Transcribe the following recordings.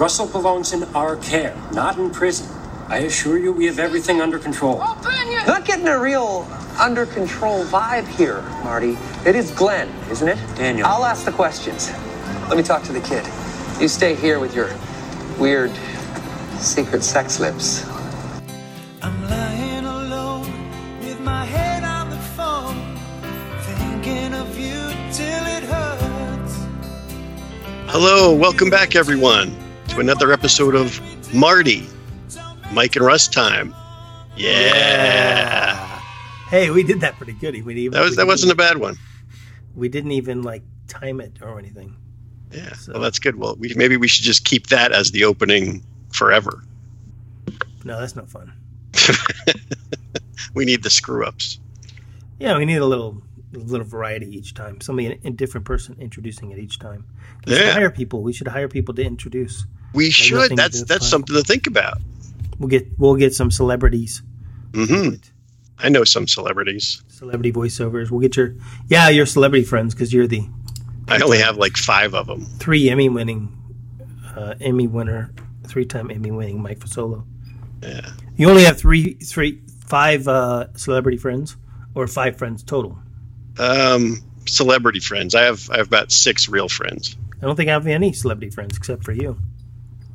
Russell belongs in our care, not in prison. I assure you, we have everything under control. Not getting a real under control vibe here, Marty. It is Glenn, isn't it? Daniel. I'll ask the questions. Let me talk to the kid. You stay here with your weird secret sex lips. I'm lying alone with my head on the phone, thinking of you till it hurts. Hello, welcome back, everyone, to another episode of Marty, Mike and Russ time. Yeah, Hey, we did that pretty good. We even, that was that wasn't a bad one. We didn't even like time it or anything. Yeah, So- well, that's good. Well, we, maybe we should just keep that as the opening forever. No, that's no fun. We need the screw ups. Yeah, we need a little little variety each time. Somebody a different person introducing it each time. We should Yeah. hire people. We should hire people to introduce. We should. That's that's something to think about. We'll get we'll get some celebrities. hmm I know some celebrities. Celebrity voiceovers. We'll get your yeah your celebrity friends because you're the I only have like five of them. three Emmy winning uh, Emmy winner, three time Emmy winning Mike Fasolo. Yeah. You only have three three five uh, celebrity friends or five friends total. Um, celebrity friends. I have I have about six real friends. I don't think I have any celebrity friends except for you.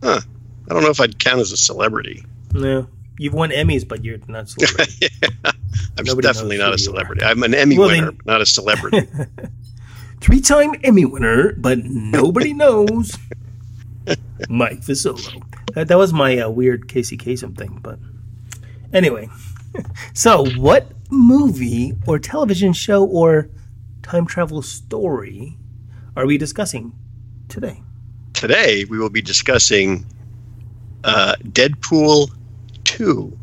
Huh. I don't know if I'd count as a celebrity. No, you've won Emmys, but you're not a celebrity. I'm Nobody definitely not a who you are. celebrity. I'm an Emmy Well, winner, then- not a celebrity. Three-time Emmy winner, but nobody knows Mike Fasolo. That, that was my uh, weird Casey Kasem thing, but anyway. So, what movie or television show or time travel story are we discussing today? Today we will be discussing uh, Deadpool 2,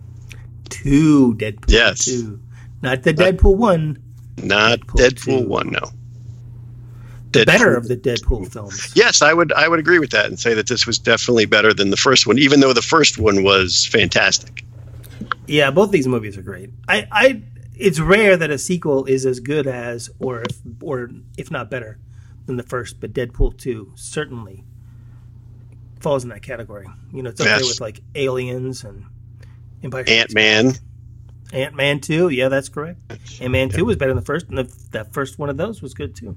Two Deadpool. Yes. Two, not the Deadpool one. not Deadpool Deadpool, 1. No. The Deadpool- better of the Deadpool films. Yes, I would I would agree with that and say that this was definitely better than the first one, even though the first one was fantastic. Yeah, both these movies are great. I, I, it's rare that a sequel is as good as, or if, or if not better than the first. But Deadpool two certainly falls in that category. You know, it's up there with like Aliens and Empire. Ant Man. Ant Man two. Yeah, that's correct. Ant Man two was better than the first, and the, that first one of those was good too.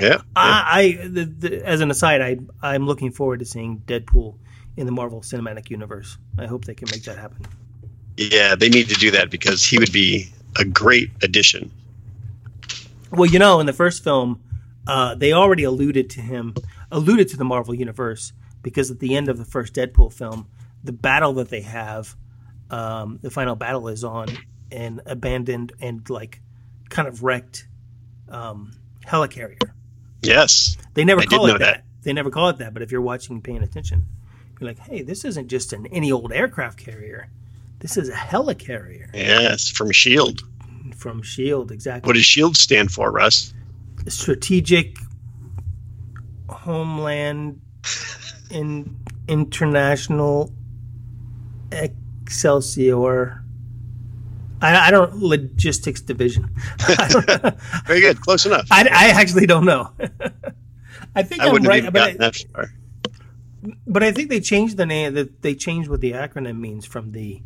Yeah. I, I the, the, as an aside, I, I'm looking forward to seeing Deadpool in the Marvel Cinematic Universe. I hope they can make that happen. Yeah, they need to do that because he would be a great addition. Well, you know, in the first film, uh, they already alluded to him, alluded to the Marvel universe because at the end of the first Deadpool film, the battle that they have, um, the final battle is on an abandoned and like kind of wrecked um, helicarrier. Yes. They never I call it that. that. They never call it that. But if you're watching, and paying attention, you're like, hey, this isn't just an any old aircraft carrier. This is a helicarrier Yes, from Shield. from Shield. Exactly. What does Shield stand for, Russ? strategic homeland in international excelsior I, I don't logistics division don't, Very good. Close enough. I, I actually don't know i think I i'm wouldn't right have gotten I, that far. but I think they changed the name that they changed what the acronym means from the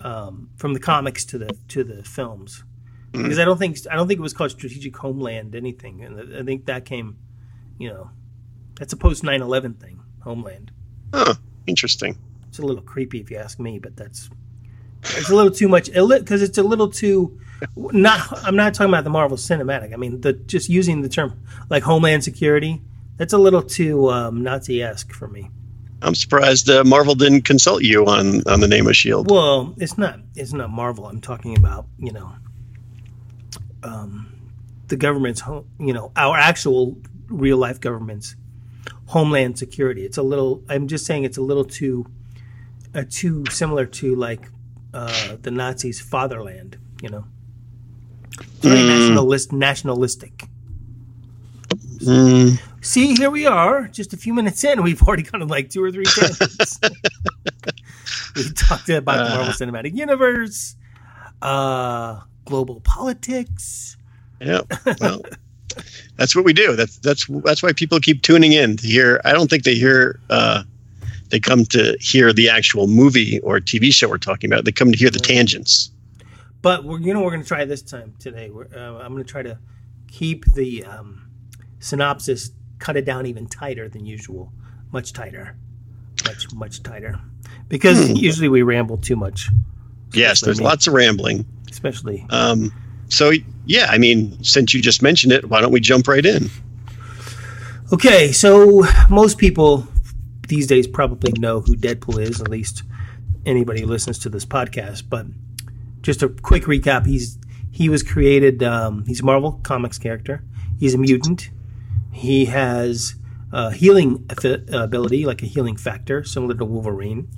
um, from the comics to the to the films Hmm. because I don't think I don't think it was called Strategic Homeland anything and I think that came you know that's a post 9/11 thing Homeland Huh. Interesting. it's a little creepy if you ask me but that's it's a little too much because it's a little too not I'm not talking about the Marvel cinematic I mean the just using the term like Homeland Security that's a little too um, Nazi-esque for me I'm surprised uh, Marvel didn't consult you on, on the name of Shield. Well, it's not. It's not Marvel. I'm talking about you know, um, the government's home. You know, our actual real life government's homeland security. It's a little. I'm just saying it's a little too, uh, too similar to like uh, the Nazis' fatherland. You know, very nationalist, nationalistic. Mm, See, here we are, just a few minutes in. We've already gone to like two or three tangents. we talked about the Marvel Cinematic Universe, uh, global politics. yeah. Well, that's what we do. That's that's that's why people keep tuning in to hear. I don't think they hear uh, they come to hear the actual movie or TV show we're talking about. They come to hear the tangents. But we're you know we're going to try this time today. We're, uh, I'm going to try to keep the um, synopsis, cut it down even tighter than usual, much tighter, much much tighter, because usually we ramble too much. Yes, there's me. lots of rambling. Especially Um, so yeah, I mean, since you just mentioned it, why don't we jump right in? Okay, so most people these days probably know who Deadpool is, at least anybody who listens to this podcast. But just a quick recap: he's he was created. Um, he's a Marvel Comics character. He's a mutant. He has a healing ability, like a healing factor, similar to Wolverine.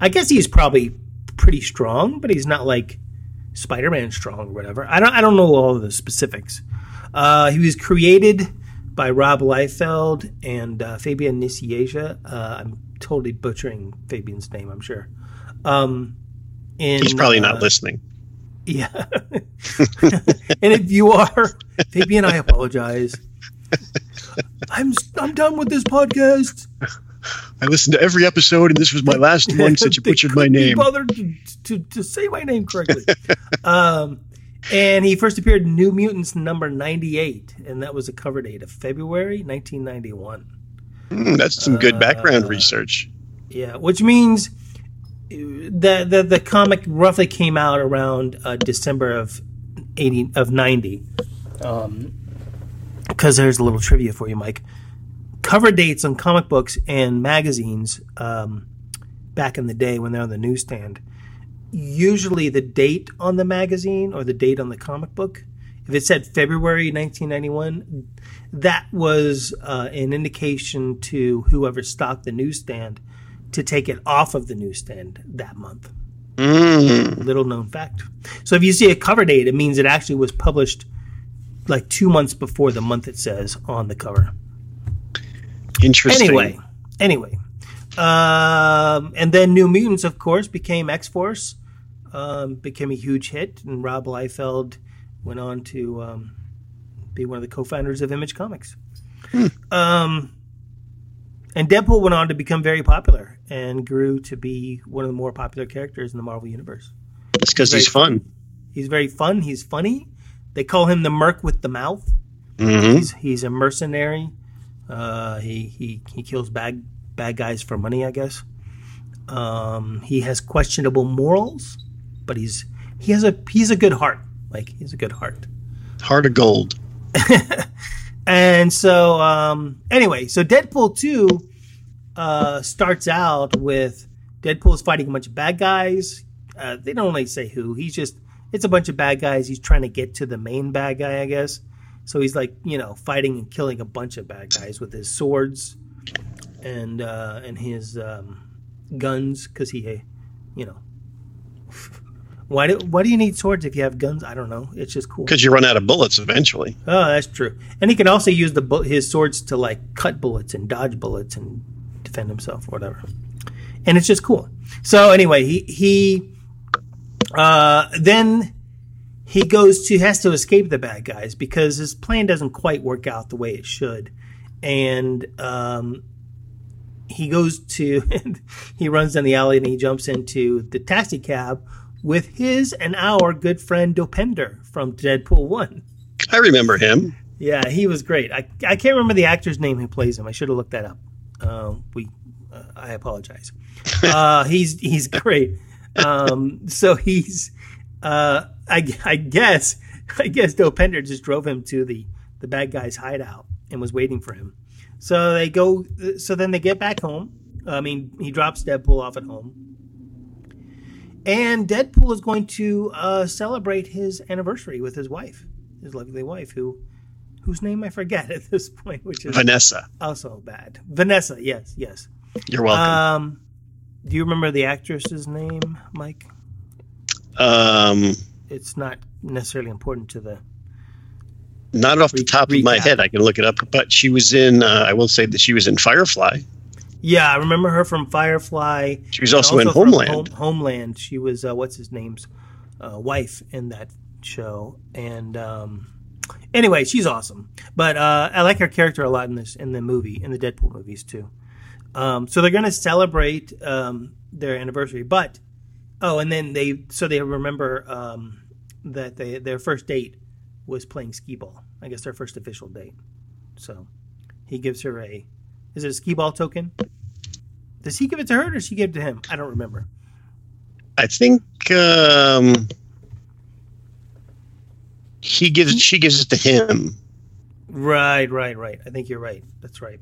I guess he's probably pretty strong, but he's not like Spider-Man strong or whatever. I don't I don't know all of the specifics. Uh, he was created by Rob Liefeld and uh, Fabian Nicieza. Uh, I'm totally butchering Fabian's name, I'm sure. Um, in, He's probably not uh, listening. Yeah. and if you are, Fabian, I apologize. I'm I'm done with this podcast. I listened to every episode, and this was my last one since you butchered my name. Bothered to, to, to say my name correctly. um, and he first appeared in New Mutants number 98, and that was a cover date of February 1991. Hmm, that's some good background Uh, research. Yeah, which means the the, the comic roughly came out around uh, December of 80 of 90. Um, because there's a little trivia for you, Mike. Cover dates on comic books and magazines um, back in the day when they're on the newsstand. Usually, the date on the magazine or the date on the comic book, if it said February 1991, that was uh, an indication to whoever stocked the newsstand to take it off of the newsstand that month. Mm, Little known fact. So if you see a cover date, it means it actually was published like two months before the month it says on the cover. Interesting. Anyway, anyway, um, and then New Mutants, of course, became X Force, um, became a huge hit, and Rob Liefeld went on to um, be one of the co-founders of Image Comics. Um, and Deadpool went on to become very popular and grew to be one of the more popular characters in the Marvel universe. it's because very he's fun. He's very fun. He's funny. They call him the Merc with the mouth. hmm He's he's a mercenary. Uh, he he he kills bad bad guys for money, I guess. Um, he has questionable morals, but he's he has a he's a good heart. Like he's a good heart. Heart of gold. And so um, anyway, so Deadpool two uh, starts out with Deadpool's fighting a bunch of bad guys. Uh, they don't really say who. He's just it's a bunch of bad guys. He's trying to get to the main bad guy, I guess. So he's like you know fighting and killing a bunch of bad guys with his swords and uh, and his um, guns because he you know. Why do why do you need swords if you have guns? I don't know. It's just cool. Because you run out of bullets eventually. Oh, that's true. And he can also use the bu- his swords to like cut bullets and dodge bullets and defend himself or whatever. And it's just cool. So anyway, he he uh, then he goes to has to escape the bad guys because his plan doesn't quite work out the way it should, and um, he goes to he runs down the alley and he jumps into the taxi cab with his and our good friend Dopinder from Deadpool One. I remember him. Yeah, he was great. I, I can't remember the actor's name who plays him. I should have looked that up. Uh, we, uh, I apologize. Uh, he's he's great. Um, so he's, uh, I, I guess, I guess Dopinder just drove him to the the bad guy's hideout and was waiting for him. So they go. So then they get back home. I mean, he drops Deadpool off at home. And Deadpool is going to uh, celebrate his anniversary with his wife, his lovely wife, who whose name I forget at this point, which is Vanessa. also bad. Vanessa, yes, yes. You're welcome. Um, do you remember the actress's name, Mike? Um, It's not necessarily important to the. not off the top of my head. I can look it up. But she was in. Uh, I will say that she was in Firefly. Yeah, I remember her from Firefly. She was and also, in Homeland. Home- Homeland. She was uh, what's his name's uh, wife in that show, and um, anyway, she's awesome. But uh, I like her character a lot in this in the movie in the Deadpool movies too. Um, so they're going to celebrate um, their anniversary, but oh, and then they so they remember um, that they their first date was playing skee ball. I guess their first official date. So he gives her a is it a skee ball token? Does he give it to her or does she give it to him? I don't remember. I think um, he gives she gives it to him. Right, right, right. I think you're right. That's right.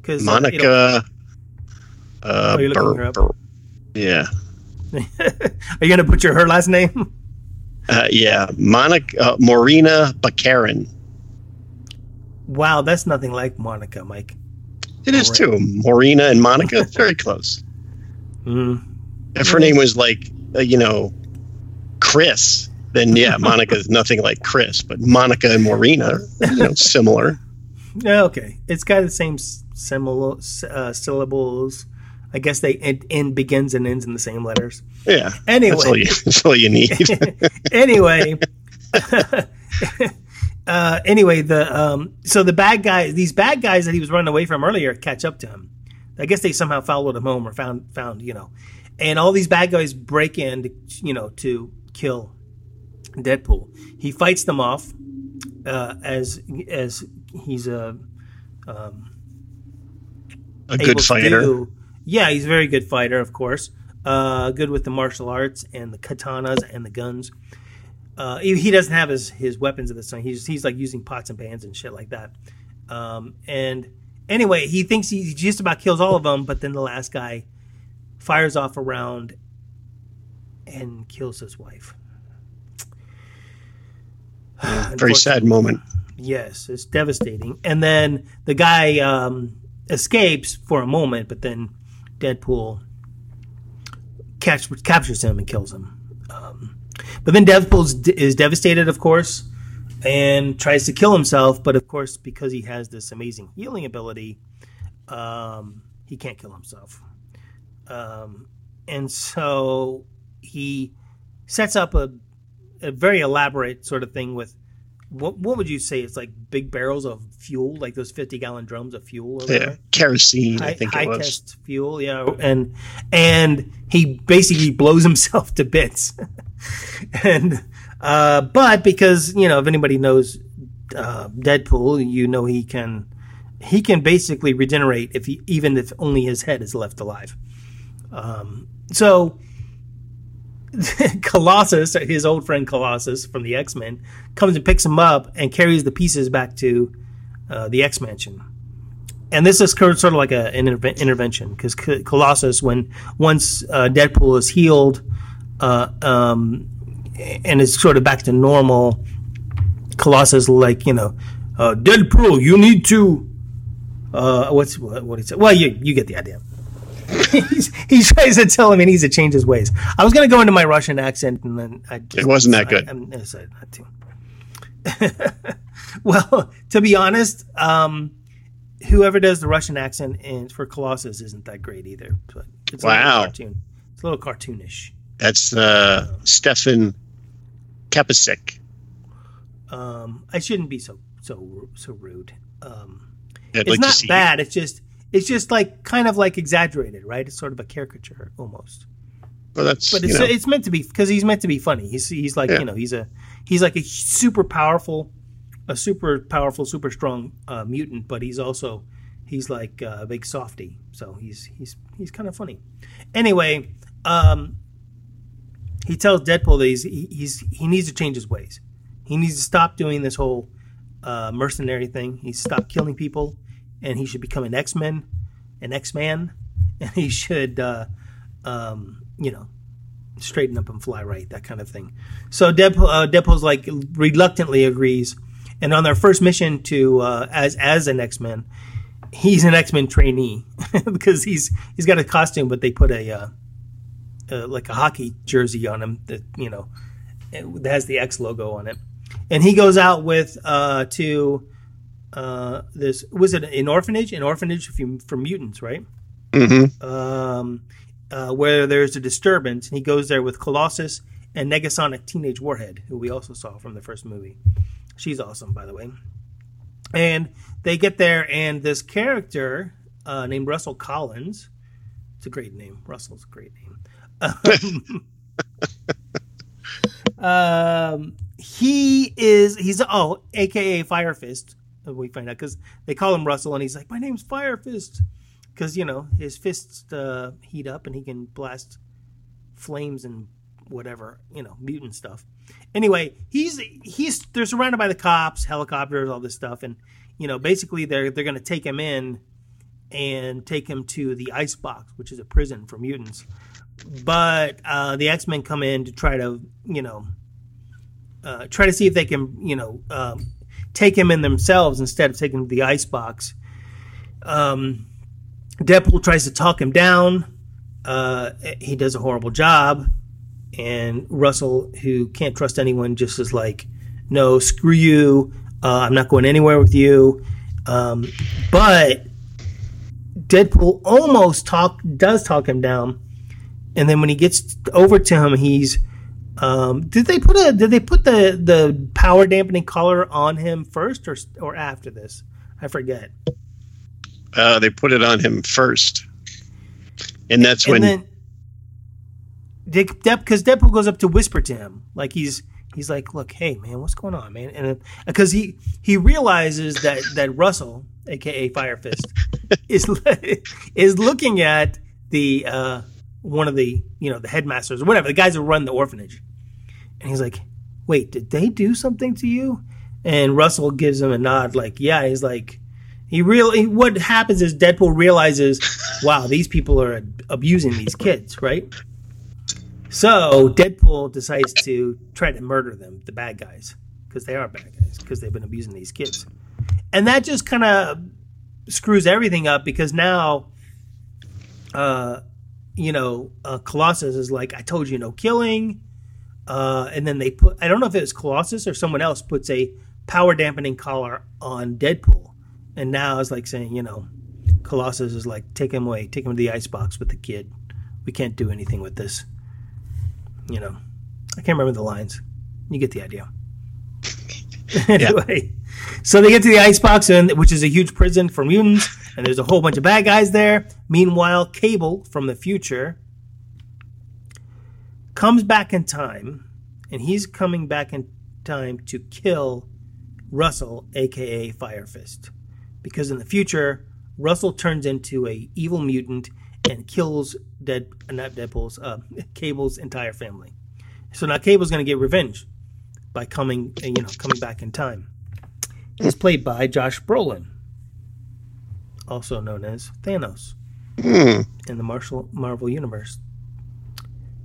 Because Monica. Uh, Oh, you're looking Bur- her up? Bur- yeah, are you going to butcher her last name? uh, yeah, Monica uh, Morena Baccarin. wow, that's nothing like Monica, Mike. It is too. Morena and Monica, very close. Mm. If her name was like, uh, you know, Chris, then yeah, Monica is nothing like Chris, but Monica and Morena, you know, similar. Yeah, okay. It's got the same similar uh, syllables. I guess they end, end begins and ends in the same letters. Yeah. Anyway. That's all you, that's all you need. anyway, uh, anyway, the um, so the bad guys, these bad guys that he was running away from earlier, catch up to him. I guess they somehow followed him home or found found you know, and all these bad guys break in, to, you know, to kill Deadpool. He fights them off uh, as as he's a A able good to fighter. do- Yeah, he's a very good fighter, of course. Uh, good with the martial arts and the katanas and the guns. Uh, he, he doesn't have his, his weapons at this time. He's he's like using pots and pans and shit like that. Um, and anyway, he thinks he, he just about kills all of them, but then the last guy fires off a round and kills his wife. Very sad moment. Yes, it's devastating. And then the guy um, escapes for a moment, but then Deadpool catch, captures him and kills him. Um, but then Deadpool is devastated, of course, and tries to kill himself. But of course, because he has this amazing healing ability, um, he can't kill himself. Um, and so he sets up a, a very elaborate sort of thing with what what would you say? It's like big barrels of fuel, like those fifty gallon drums of fuel. Or Yeah. Kerosene, I think high it was. test fuel, yeah, and and he basically blows himself to bits. and uh, but because you know, if anybody knows uh, Deadpool, you know he can he can basically regenerate if he even if only his head is left alive. Um, so Colossus, his old friend Colossus from the X Men, comes and picks him up and carries the pieces back to uh, the X Mansion. And this is sort of like a, an interve- intervention because Colossus, when once uh, Deadpool is healed uh, um, and is sort of back to normal, Colossus like you know, uh, Deadpool, you need to. Uh, what's what? What he said? Well, you you get the idea. He's, he tries to tell him he needs to change his ways. I was going to go into my Russian accent, and then I just, It wasn't that good. I, I decided not to. well, to be honest, um, whoever does the Russian accent in, for Colossus isn't that great either. But it's a Wow. little cartoon. It's a little cartoonish. That's uh, Stefan Kapičić. Um, I shouldn't be so so so rude. Um, I'd it's like not bad. It's just it's just like kind of like exaggerated, right? It's sort of a caricature almost. Well, that's But you it's know, it's meant to be because he's meant to be funny. He's he's like Yeah. you know he's a he's like a super powerful, a super powerful, super strong uh, mutant. But he's also he's like uh, a big softy. So he's he's he's kind of funny. Anyway, um, he tells Deadpool that he's he- he's he needs to change his ways. He needs to stop doing this whole uh, mercenary thing. He needs to stop killing people, and he should become an X Men, an X Man, and he should, uh, um, you know, straighten up and fly right, that kind of thing. So Deadpool, uh, Deadpool's like reluctantly agrees, and on their first mission to uh, as as an X Men, he's an X Men trainee because he's he's got a costume, but they put a uh, uh, like a hockey jersey on him that you know it has the X logo on it, and he goes out with uh, to uh, this was it an orphanage, an orphanage for, mutants, right? mhm. um, uh, where there's a disturbance, and he goes there with Colossus and Negasonic Teenage Warhead, who we also saw from the first movie. She's awesome, by the way. And they get there, and this character, uh, named Russell Collins. It's a great name. Russell's a great name. Um, um, he is he's oh, aka Fire Fist. We find out because they call him Russell, and he's like, "My name's Fire Fist," because you know his fists uh, heat up and he can blast flames and whatever you know mutant stuff. Anyway, he's he's they're surrounded by the cops, helicopters, all this stuff, and you know basically they're they're going to take him in and take him to the ice box, which is a prison for mutants. But uh, the X Men come in to try to you know uh, try to see if they can you know um, take him in themselves instead of taking him to the ice box. Um, Deadpool tries to talk him down. Uh, he does a horrible job and Russell, who can't trust anyone, just is like, "No, screw you. Uh, I'm not going anywhere with you." Um, but Deadpool almost talk does talk him down, and then when he gets over to him, he's um, did they put a did they put the the power dampening collar on him first or or after this? I forget. Uh, they put it on him first, and that's And when then Dick Depp because Deadpool goes up to whisper to him like he's he's like, look, hey man, what's going on, man? And because he he realizes that that Russell, aka Fire Fist, is is looking at the uh, one of the you know the headmasters or whatever the guys who run the orphanage, and he's like, wait, did they do something to you? And Russell gives him a nod, like, yeah. He's like, he really. What happens is Deadpool realizes, wow, these people are abusing these kids, right? So Deadpool decides to try to murder them, the bad guys, because they are bad guys, because they've been abusing these kids, and that just kind of screws everything up because now, uh, you know, uh, Colossus is like, I told you no killing, uh, and then they put, I don't know if it was Colossus or someone else puts a power dampening collar on Deadpool, and now it's like saying, you know, Colossus is like, take him away, take him to the icebox with the kid. We can't do anything with this you know, I can't remember the lines. You get the idea. anyway, so they get to the icebox, and which is a huge prison for mutants, and there's a whole bunch of bad guys there. Meanwhile, Cable from the future comes back in time, and he's coming back in time to kill Russell, aka Fire Fist, because in the future, Russell turns into a evil mutant and kills Dead, not Deadpool's, uh, Cable's entire family. So now Cable's going to get revenge by coming, uh, you know, coming back in time. He's played by Josh Brolin, also known as Thanos Hmm. in the Marvel universe,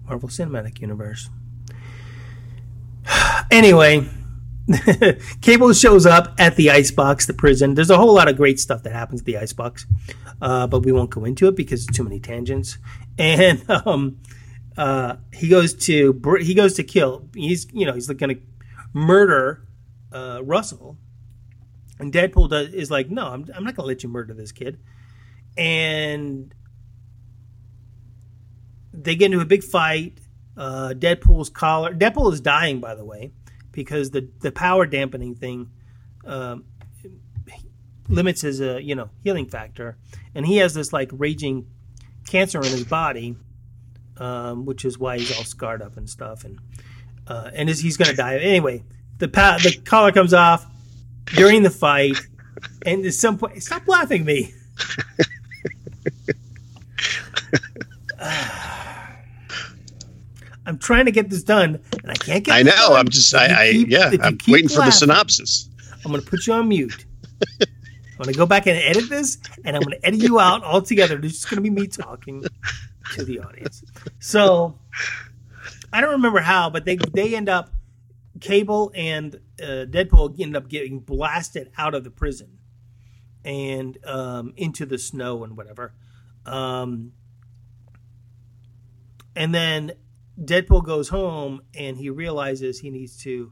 Marvel Cinematic Universe. Anyway, Cable shows up at the icebox, the prison. There's a whole lot of great stuff that happens at the icebox, uh, but we won't go into it because it's too many tangents. And um, uh, he goes to he goes to kill. He's you know he's going to murder uh, Russell, and Deadpool does, is like, no, I'm, I'm not going to let you murder this kid. And they get into a big fight. Uh, Deadpool's collar. Deadpool is dying, by the way, because the the power dampening thing um, limits his uh, you know healing factor, and he has this like raging cancer in his body, um, which is why he's all scarred up and stuff, and uh, and is he's gonna die anyway. The pa- the collar comes off during the fight, and at some point, stop laughing at me. trying to get this done, and I can't get. I know. done I'm just. if you I, I yeah. I'm keep waiting for the synopsis. I'm going to put you on mute. I'm going to go back and edit this, and I'm going to edit you out altogether. It's just going to be me talking to the audience. So I don't remember how, but they they end up Cable and uh, Deadpool end up getting blasted out of the prison and um, into the snow and whatever. Um, and then Deadpool goes home and he realizes he needs to.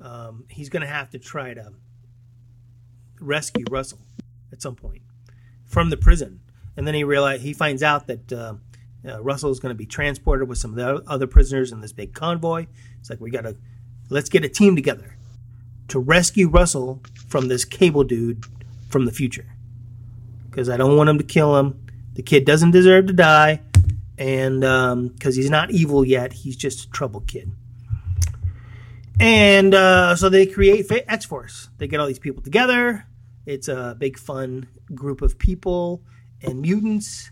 Um, he's going to have to try to rescue Russell at some point from the prison, and then he realize he finds out that uh, uh, Russell is going to be transported with some of the other prisoners in this big convoy. It's like we got to let's get a team together to rescue Russell from this cable dude from the future. because I don't want him to kill him. The kid doesn't deserve to die, and because he's not evil yet, he's just a trouble kid. And uh, so they create X Force. They get all these people together. It's a big, fun group of people and mutants.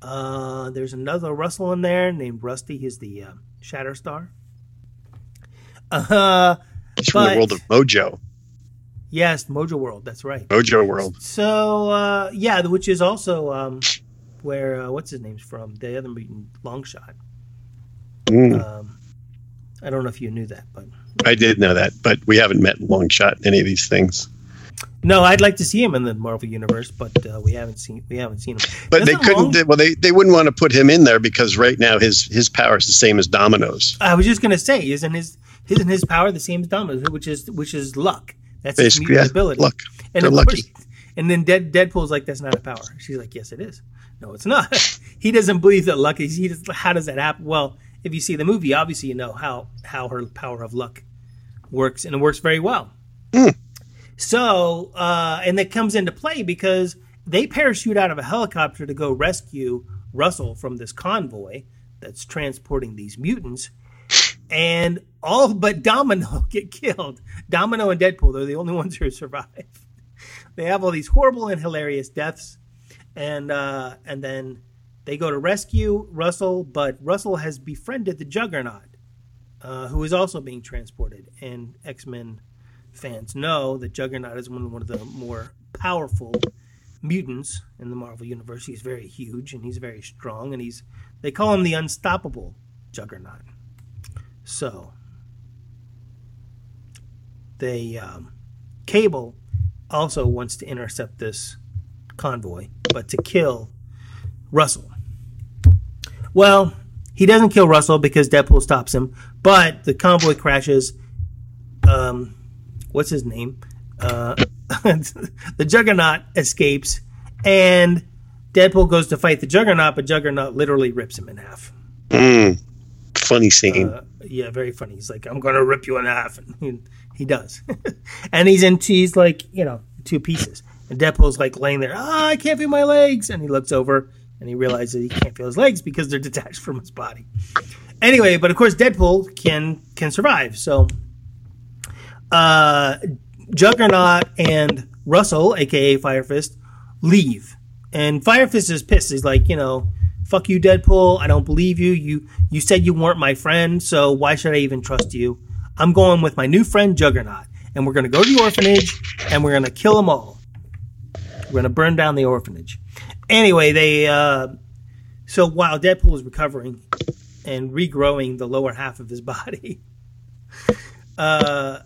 Uh, there's another Russell in there named Rusty. He's the uh, Shatterstar. Uh, He's from but- the world of Mojo. yes, Mojo World. That's right. Mojo world. So uh, yeah, which is also um, where uh, what's his name's from? The other mutant, Longshot. Mm, Um, I don't know if you knew that, but I did know that, but we haven't met Longshot in any of these things. no, I'd like to see him in the Marvel universe, but uh, we haven't seen we haven't seen him. But they Doesn't couldn't. Long- they- well, they, they wouldn't want to put him in there because right now his his power is the same as Domino's. I was just gonna say, isn't his isn't his power the same as Domino's, which is which is luck. That's his Basically, mutant yeah, ability. luck. And They're lucky. course- and then Dead, Deadpool's like, "That's not a power." She's like, "Yes, it is." No, it's not. he doesn't believe that luck is. He just, how does that happen? Well, if you see the movie, obviously you know how how her power of luck works, and it works very well. Hmm. So, uh, and that comes into play because they parachute out of a helicopter to go rescue Russell from this convoy that's transporting these mutants. And all but Domino get killed. Domino and Deadpool, they're the only ones who survive. They have all these horrible and hilarious deaths. And uh, and then they go to rescue Russell, but Russell has befriended the Juggernaut, uh, who is also being transported. And X Men fans know that Juggernaut is one, one of the more powerful mutants in the Marvel universe. He's very huge and he's very strong, and he's they call him the unstoppable Juggernaut. So they um, Cable also wants to intercept this convoy, but to kill Russell. Well, he doesn't kill Russell because Deadpool stops him, but the convoy crashes. Um, what's his name? Uh, the Juggernaut escapes, and Deadpool goes to fight the Juggernaut, but Juggernaut literally rips him in half. Mm, funny scene. Uh, yeah, very funny. He's like, "I'm gonna rip you in half," and he, he does. and he's in, he's like, you know, two pieces. And Deadpool's like laying there. Ah, I can't feel my legs. And he looks over and he realizes he can't feel his legs because they're detached from his body. Anyway, but of course Deadpool can can survive. So, uh, Juggernaut and Russell, aka Fire Fist, leave, and Fire Fist is pissed. He's like, you know, fuck you, Deadpool. I don't believe you. You you said you weren't my friend, so why should I even trust you? I'm going with my new friend Juggernaut, and we're gonna go to the orphanage, and we're gonna kill them all. We're gonna burn down the orphanage. Anyway, they uh, so while Deadpool is recovering and regrowing the lower half of his body, uh,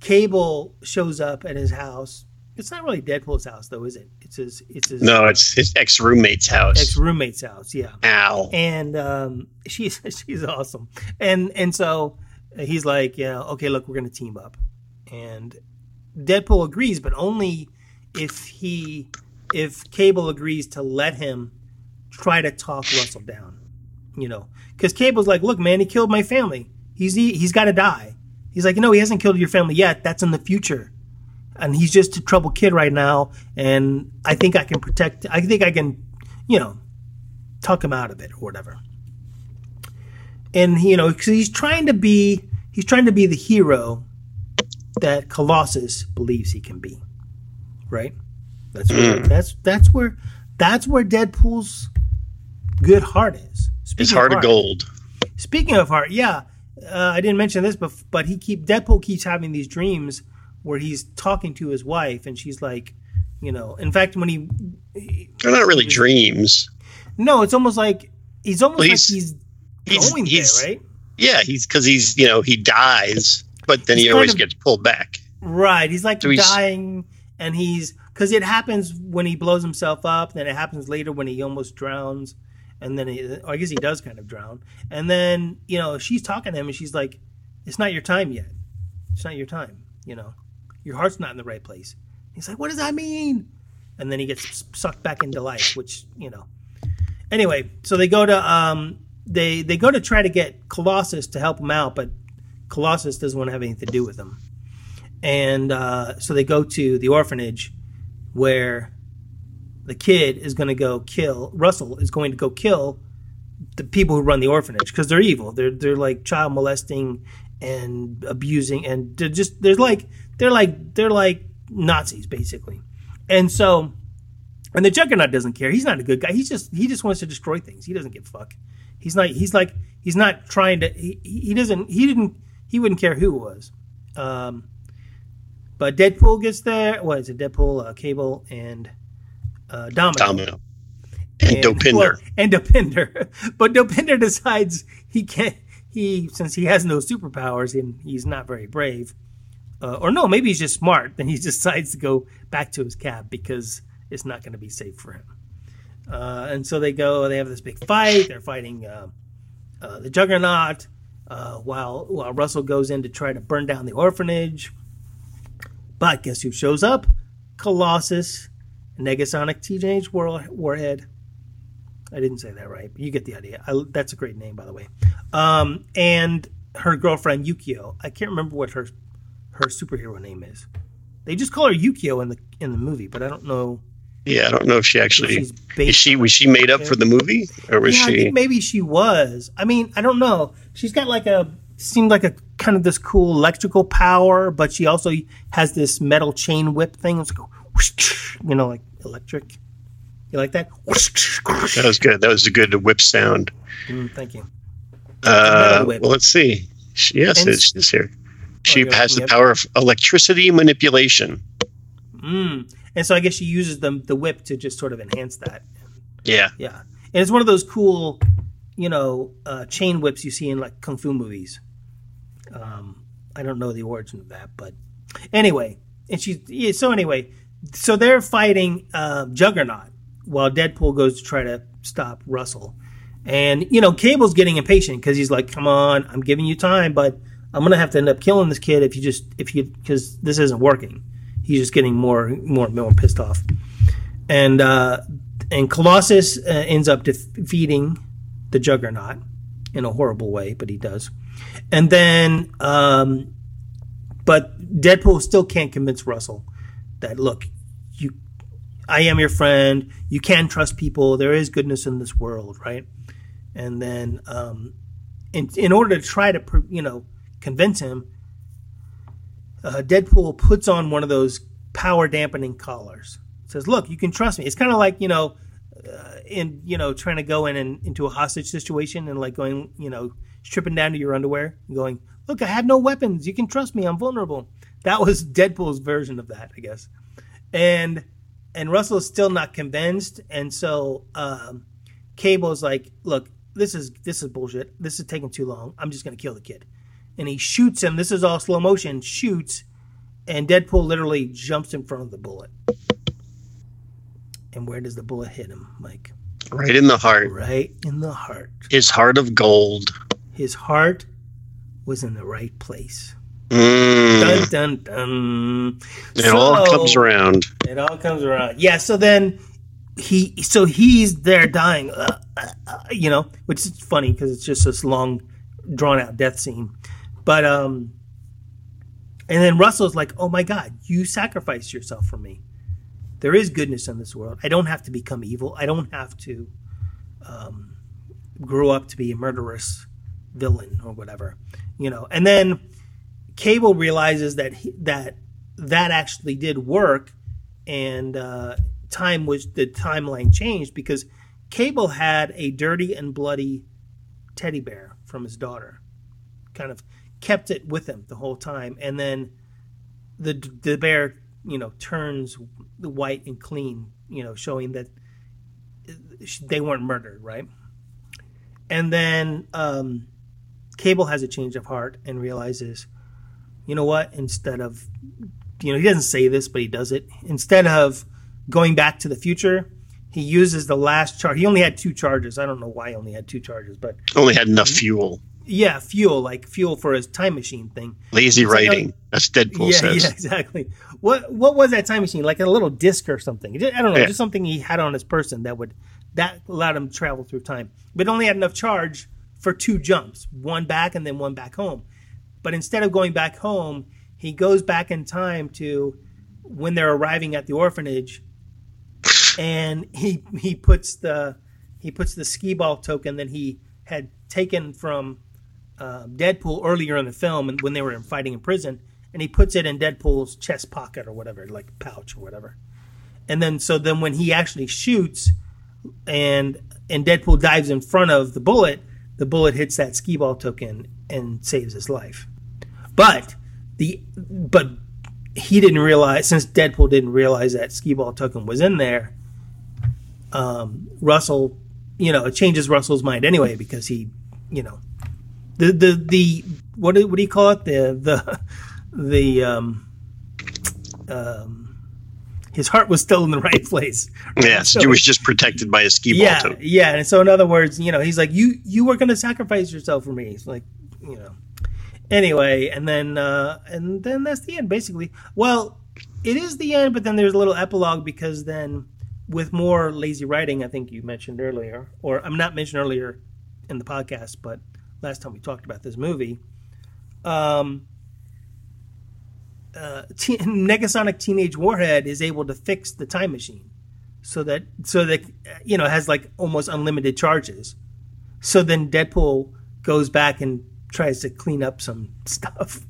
Cable shows up at his house. It's not really Deadpool's house, though, is it? It's his. It's his no, it's his ex roommate's house. ex roommate's house. Yeah Al. and um, she's she's awesome. And and so he's like, yeah, okay, look, we're gonna team up. And Deadpool agrees, but only if he if Cable agrees to let him try to talk Russell down. You know, because Cable's like, look, man, he killed my family. He's he, he's got to die. He's like, no, he hasn't killed your family yet. That's in the future. And he's just a troubled kid right now, and I think I can protect. I think I can, you know, talk him out of it or whatever. And you know, he's trying to be, he's trying to be the hero that Colossus believes he can be, right? That's where, that's that's where that's where Deadpool's good heart is. His Speaking heart of gold. Speaking of heart, yeah, uh, I didn't mention this, but but he keep Deadpool keeps having these dreams where he's talking to his wife, and she's like, you know, in fact, when he, They're not really dreams. no, it's almost like he's almost Well, like he's- he's, he's- going he's- there, right? Yeah, he's because he's you know he dies, but then He's he always of- gets pulled back. Right. He's like So he's- dying, and he's because it happens when he blows himself up. Then it happens later when he almost drowns, and then he, I guess he does kind of drown. And then you know she's talking to him, and she's like, "It's not your time yet. It's not your time. You know, your heart's not in the right place." He's like, "What does that mean?" And then he gets sucked back into life, which you know. Anyway, so they go to um they they go to try to get Colossus to help him out, but Colossus doesn't want to have anything to do with him and uh, so they go to the orphanage where the kid is going to go kill Russell is going to go kill the people who run the orphanage because they're evil. They're they're like child molesting and abusing and they're just there's like they're like they're like Nazis basically. And so and the Juggernaut doesn't care. He's not a good guy. He's just he just wants to destroy things. He doesn't give a fuck. He's not he's like he's not trying to he, he doesn't he didn't he wouldn't care who it was. Um but Deadpool gets there. What is it? Deadpool, uh, Cable, and uh, Domino. Domino. And, Dopinder. well, and Dopinder. but Dopinder decides he can't. He since he has no superpowers and he's not very brave, uh, or no, maybe he's just smart. Then he decides to go back to his cab because it's not going to be safe for him. Uh, and so they go. They have this big fight. They're fighting uh, uh, the Juggernaut. Uh, while while Russell goes in to try to burn down the orphanage. But guess who shows up? Colossus, Negasonic Teenage War- Warhead. I didn't say that right, but you get the idea. I, that's a great name, by the way. Um, and her girlfriend Yukio. I can't remember what her her superhero name is. They just call her Yukio in the in the movie, but I don't know. Yeah, I don't know if she actually is she was she made up for the movie or was yeah, I she think maybe she was. I mean, I don't know. She's got like a seemed like a kind of this cool electrical power, but she also has this metal chain whip thing. It's like, whoosh, you know, like electric. You like that? That was good. That was a good whip sound. Mm, thank you. Uh, whip. well, let's see. She, yes, And- it's she's here. She you're has the power of electricity manipulation. Mm. And so I guess she uses the the whip to just sort of enhance that. Yeah, Yeah, and it's one of those cool, you know, uh, chain whips you see in like kung fu movies. Um, I don't know the origin of that, but anyway, and she's yeah, so anyway, so they're fighting uh, Juggernaut while Deadpool goes to try to stop Russell, and you know, Cable's getting impatient because he's like, "Come on, I'm giving you time, but I'm gonna have to end up killing this kid if you just if you because this isn't working." He's just getting more more more pissed off, and uh, and Colossus uh, ends up defeating the Juggernaut in a horrible way, but he does. And then, um, but Deadpool still can't convince Russell that look, you, I am your friend. You can trust people. There is goodness in this world, right? And then, um, in in order to try to you know convince him, uh, Deadpool puts on one of those power dampening collars. Says, "Look, you can trust me." It's kind of like you know, uh, in you know, trying to go in and into a hostage situation and like going, you know, stripping down to your underwear, and going, "Look, I have no weapons. You can trust me. I'm vulnerable." That was Deadpool's version of that, I guess. And and Russell is still not convinced, and so um, Cable's like, "Look, this is this is bullshit. This is taking too long. I'm just gonna kill the kid." And he shoots him. This is all slow motion. Shoots, and Deadpool literally jumps in front of the bullet. And where does the bullet hit him, Mike? right in the heart. Right in the heart. His heart of gold. His heart was in the right place. Mm. Dun dun dun. It all comes around. It all comes around. Yeah. So then he, so he's there dying, uh, uh, uh, you know, which is funny because it's just this long, drawn out death scene. But um, and then Russell's like, "Oh my God, you sacrificed yourself for me. There is goodness in this world. I don't have to become evil. I don't have to um, grow up to be a murderous villain or whatever, you know." And then Cable realizes that he, that that actually did work, and uh, time was the timeline changed because Cable had a dirty and bloody teddy bear from his daughter, kind of kept it with him the whole time, and then the the bear you know turns the white and clean, you know, showing that they weren't murdered, right? And then um, Cable has a change of heart and realizes, you know what? Instead of, you know, he doesn't say this, but he does it. Instead of going back to the future, he uses the last charge. He only had two charges. I don't know why he only had two charges, but Only had enough fuel. Yeah, fuel, like fuel for his time machine thing. Lazy like writing. That's Deadpool yeah, says. yeah, exactly. What what was that time machine? Like a little disc or something? I don't know, Yeah. just something he had on his person that would that allowed him to travel through time. But only had enough charge for two jumps, one back and then one back home. But instead of going back home, he goes back in time to when they're arriving at the orphanage, and he he puts the he puts the skee ball token that he had taken from uh, Deadpool earlier in the film when they were fighting in prison, and he puts it in Deadpool's chest pocket or whatever, like pouch or whatever. And then so then when he actually shoots and and Deadpool dives in front of the bullet, the bullet hits that skee ball token and saves his life. But the but he didn't realize since Deadpool didn't realize that skee ball token was in there. Um, Russell, you know, it changes Russell's mind anyway because he, you know, the the the what do, what do you call it the the the um um his heart was still in the right place. Yes, So- he was just protected by a skee ball yeah, yeah. And so, in other words, you know, he's like, "You, you were going to sacrifice yourself for me." It's like, you know. Anyway, and then, uh, and then that's the end, basically. Well, it is the end, but then there's a little epilogue because then, with more lazy writing, I think you mentioned earlier, or I'm not mentioned earlier in the podcast, but last time we talked about this movie, um, uh, Te- Negasonic Teenage Warhead is able to fix the time machine so that so that you know has like almost unlimited charges. So then Deadpool goes back and tries to clean up some stuff.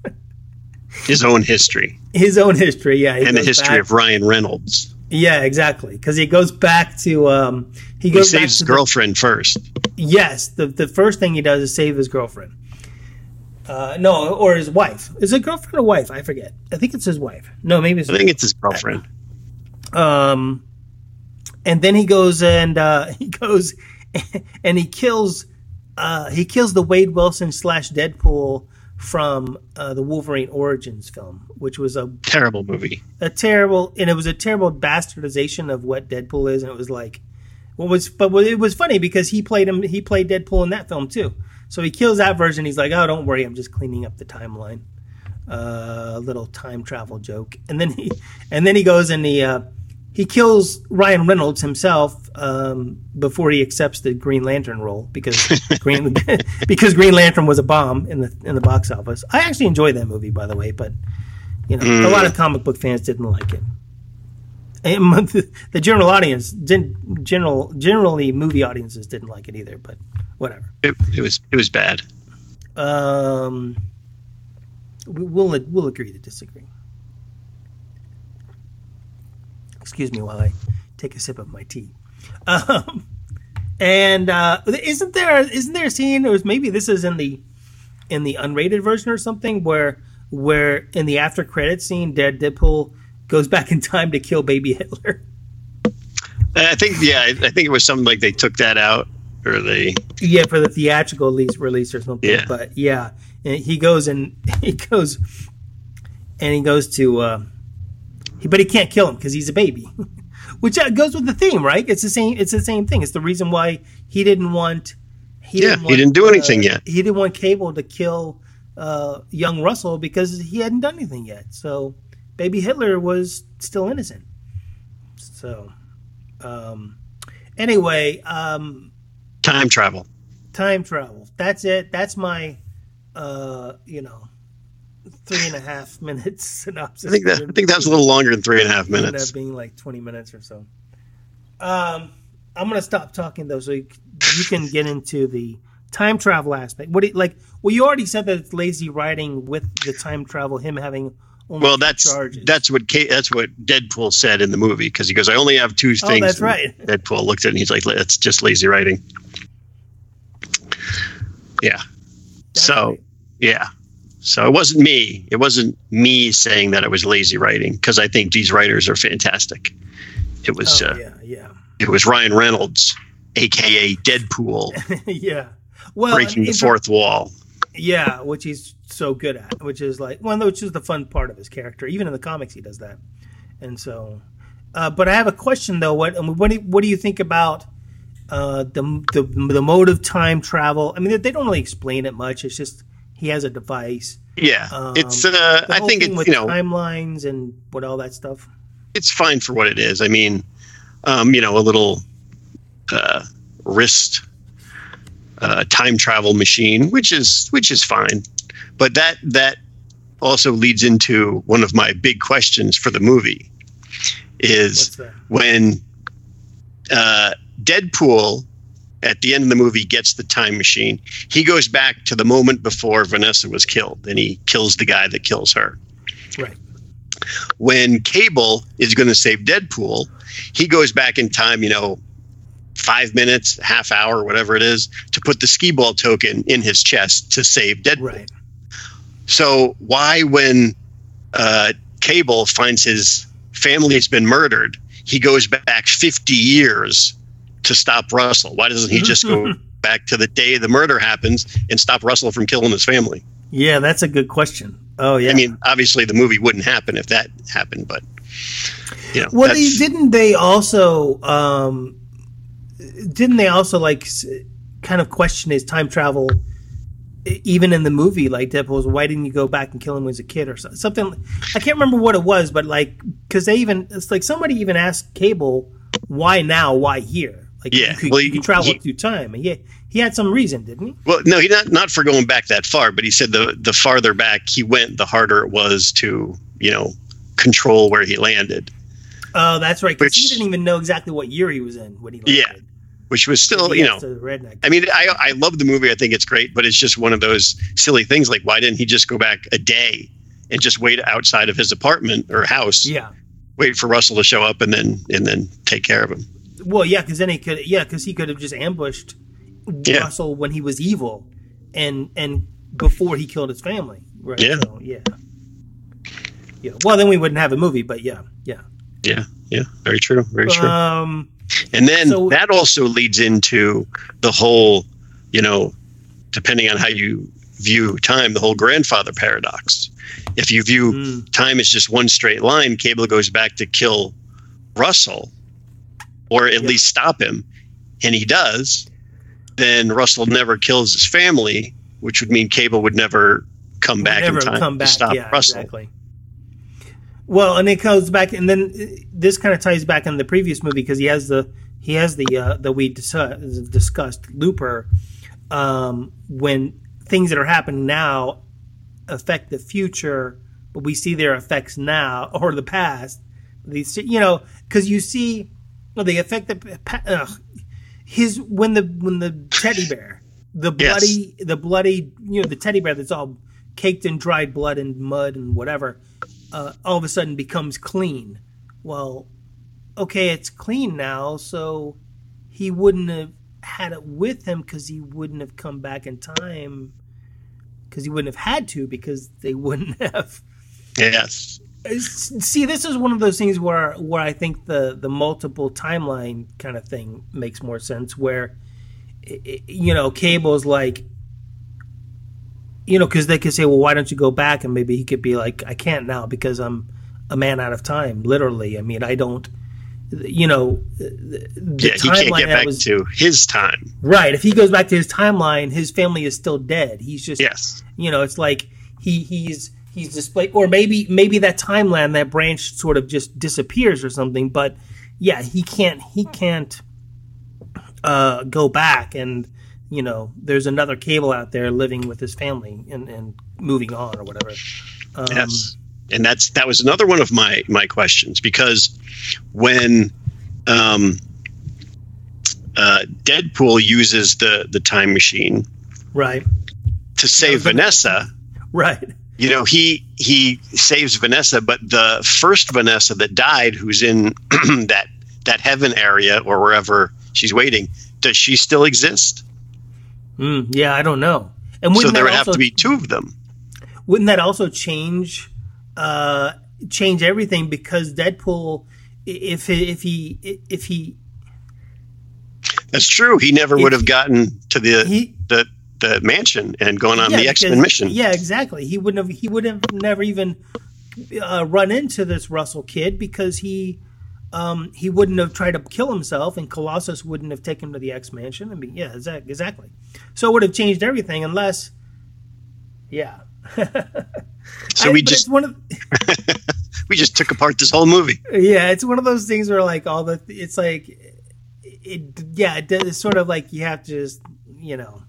His own history His own history, yeah, and the history back- of Ryan Reynolds. Yeah, exactly, because he goes back to um he He goes back saves to his the- girlfriend first. yes, the the first thing he does is save his girlfriend. Uh, no, or his wife. Is it girlfriend or wife? I forget. I think it's his wife. No, maybe it's I think it's his girlfriend. um, and then he goes and uh, he goes and he kills uh, he kills the Wade Wilson slash Deadpool from uh, the Wolverine Origins film, which was a, Terrible movie. a terrible and it was a terrible bastardization of what Deadpool is, and it was like what was but it was funny because he played him he played Deadpool in that film too. So he kills that version. He's like, oh, don't worry, I'm just cleaning up the timeline. Uh, a little time travel joke, and then he and then he goes and he uh, he kills Ryan Reynolds himself um, before he accepts the Green Lantern role because Green because Green Lantern was a bomb in the in the box office. I actually enjoyed that movie, by the way, but you know a lot of comic book fans didn't like it. And the general audience, didn't, general generally movie audiences didn't like it either. But whatever. It, it was it was bad. Um, we- we'll we'll agree to disagree. Excuse me while I take a sip of my tea. Um, and uh, isn't there isn't there a scene? Or maybe this is in the in the unrated version or something where where in the after credit scene, Dead Deadpool goes back in time to kill Baby Hitler. I think yeah, I, I think it was something like they took that out or they Yeah, for the theatrical release, release or something. Yeah. But yeah, and he goes and he goes and he goes to, uh, he, but he can't kill him because he's a baby, which uh, goes with the theme, right? It's the same. It's the same thing. It's the reason why he didn't want. He Yeah, he didn't do anything uh, yet. He didn't want Cable to kill uh, young Russell because he hadn't done anything yet. So, baby Hitler was still innocent. So, um, anyway, um, time travel. time travel. That's it. That's my, uh, you know, three and a half minutes synopsis. I think that I think that was a little longer than three and a half minutes. up being like twenty minutes or so. Um, I'm gonna stop talking though, so you, you can get into the time travel aspect. What do you, like? Well, you already said that it's lazy writing with the time travel. Him having only Well, that's charges. that's what K, that's what Deadpool said in the movie because he goes, "I only have two things." Oh, that's right. Deadpool looked at it and he's like, "That's just lazy writing." Yeah. That's so right. yeah. So it wasn't me. It wasn't me saying that it was lazy writing because I think these writers are fantastic. It was Oh, uh, yeah, yeah, it was Ryan Reynolds, aka Deadpool, yeah. Well, breaking the fourth wall. Yeah, which he's so good at, which is like well, which is the fun part of his character. Even in the comics, he does that. And so, uh, but I have a question though. What I what do, what do you think about uh, the, the the mode of time travel? I mean, they don't really explain it much. It's just he has a device. Yeah, Um, it's. Uh, I think it's with you know timelines and what all that stuff. it's fine for what it is. I mean, um, you know, a little uh, wrist uh, time travel machine, which is which is fine. But that that also leads into one of my big questions for the movie is when uh, Deadpool at the end of the movie gets the time machine. He goes back to the moment before Vanessa was killed, and he kills the guy that kills her. Right. When Cable is going to save Deadpool, he goes back in time, you know, five minutes, half hour, whatever it is, to put the skee ball token in his chest to save Deadpool. Right. So why, when uh, Cable finds his family has been murdered, he goes back 50 years to stop Russell? Why doesn't he just go back to the day the murder happens and stop Russell from killing his family? Yeah, that's a good question. Oh yeah. I mean, obviously the movie wouldn't happen if that happened, but you know, well, they, didn't they also um, didn't they also like kind of question his time travel even in the movie like Deadpool was why didn't you go back and kill him when as a kid or something I can't remember what it was but like because they even it's like somebody even asked Cable why now why here like Yeah, you could, well, you he- could travel he- through time and yeah he had some reason didn't he well, no, he not not for going back that far, but he said the the farther back he went, the harder it was to you know control where he landed, oh that's right because he didn't even know exactly what year he was in when he landed. Yeah. which was still you know redneck I mean, I I love the movie. I think it's great, but it's just one of those silly things. Like, why didn't he just go back a day and just wait outside of his apartment or house, yeah wait for Russell to show up, and then and then take care of him? Well, yeah, because then he could, yeah, because he could have just ambushed Yeah. Russell when he was evil, and and before he killed his family, right? Yeah. So, yeah, yeah. Well, then we wouldn't have a movie, but yeah, yeah. Yeah, yeah, very true, very true. Um, and then so- that also leads into the whole, you know, depending on how you view time, the whole grandfather paradox. If you view Mm. time as just one straight line, Cable goes back to kill Russell, or at Yeah. least stop him, and he does. Then Russell never kills his family, which would mean Cable would never come back never in time come back. to stop yeah, Russell. exactly. Well, and it goes back, and then uh, this kind of ties back in the previous movie because he has the he has the uh, that we dis- discussed Looper um, when things that are happening now affect the future, but we see their effects now or the past. These you know because you see well, they affect the pa- ugh, his when the when the teddy bear the Yes. bloody the bloody you know the teddy bear that's all caked in dried blood and mud and whatever uh, all of a sudden becomes clean well okay it's clean now so he wouldn't have had it with him because he wouldn't have come back in time because he wouldn't have had to because they wouldn't have Yes. See this is one of those things where where i think the the multiple timeline kind of thing makes more sense where you know cable's like you know because they could say well why don't you go back and maybe he could be like i can't now because i'm a man out of time literally i mean i don't you know Yeah, he can't get back was to his time. right if he goes back to his timeline his family is still dead he's just Yes. you know it's like he he's he's displayed or maybe maybe that timeline that branch sort of just disappears or something but yeah he can't he can't uh go back and you know there's another cable out there living with his family and and moving on or whatever. Um, yes. And that's that was another one of my my questions because when um uh deadpool uses the the time machine right. to save vanessa right you know he he saves vanessa but the first vanessa that died who's in that that heaven area or wherever she's waiting does she still exist? Mm, yeah i don't know. And so there would have also to be two of them. Wouldn't that also change uh change everything? Because deadpool if if he if he that's true. He never would have gotten to the he the the mansion and gone on Yeah, the x-men mission Yeah, exactly. He wouldn't have. He would have never even uh, run into this Russell kid because he um, he wouldn't have tried to kill himself, and Colossus wouldn't have taken him to the X Mansion. I mean, yeah, exactly. So it would have changed everything, unless, yeah. so I- we just one of we just took apart this whole movie yeah, it's one of those things where like all the it's like it yeah it, it's sort of like you have to just you know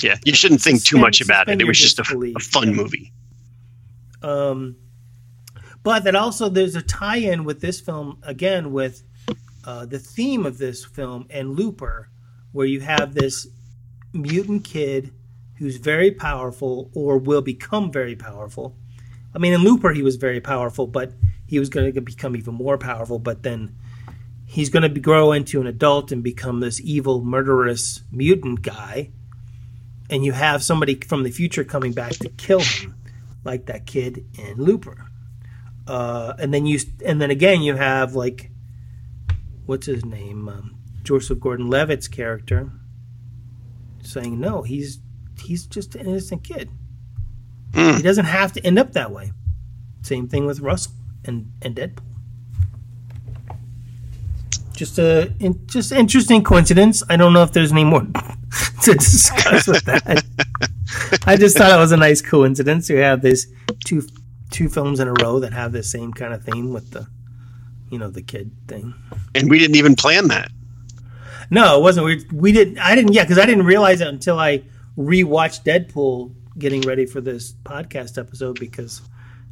Yeah, you shouldn't think too much about it. It was just a, a fun yeah. movie. Um, but that also there's a tie-in with this film again with uh, the theme of this film and Looper, where you have this mutant kid who's very powerful or will become very powerful. I mean, in Looper, he was very powerful, but he was going to become even more powerful. But then he's going to grow into an adult and become this evil, murderous mutant guy. And you have somebody from the future coming back to kill him, like that kid in Looper. Uh, and then you, and then again, you have like, what's his name, um, Joseph Gordon-Levitt's character, saying no, he's he's just an innocent kid. He doesn't have to end up that way. Same thing with Russell and, and Deadpool. Just a in, just interesting coincidence. I don't know if there's any more to discuss with that. I just thought it was a nice coincidence. We have these two two films in a row that have the same kind of theme with the you know the kid thing. And we didn't even plan that. No, it wasn't. We we didn't. I didn't. Yeah, because I didn't realize it until I rewatched Deadpool, getting ready for this podcast episode. Because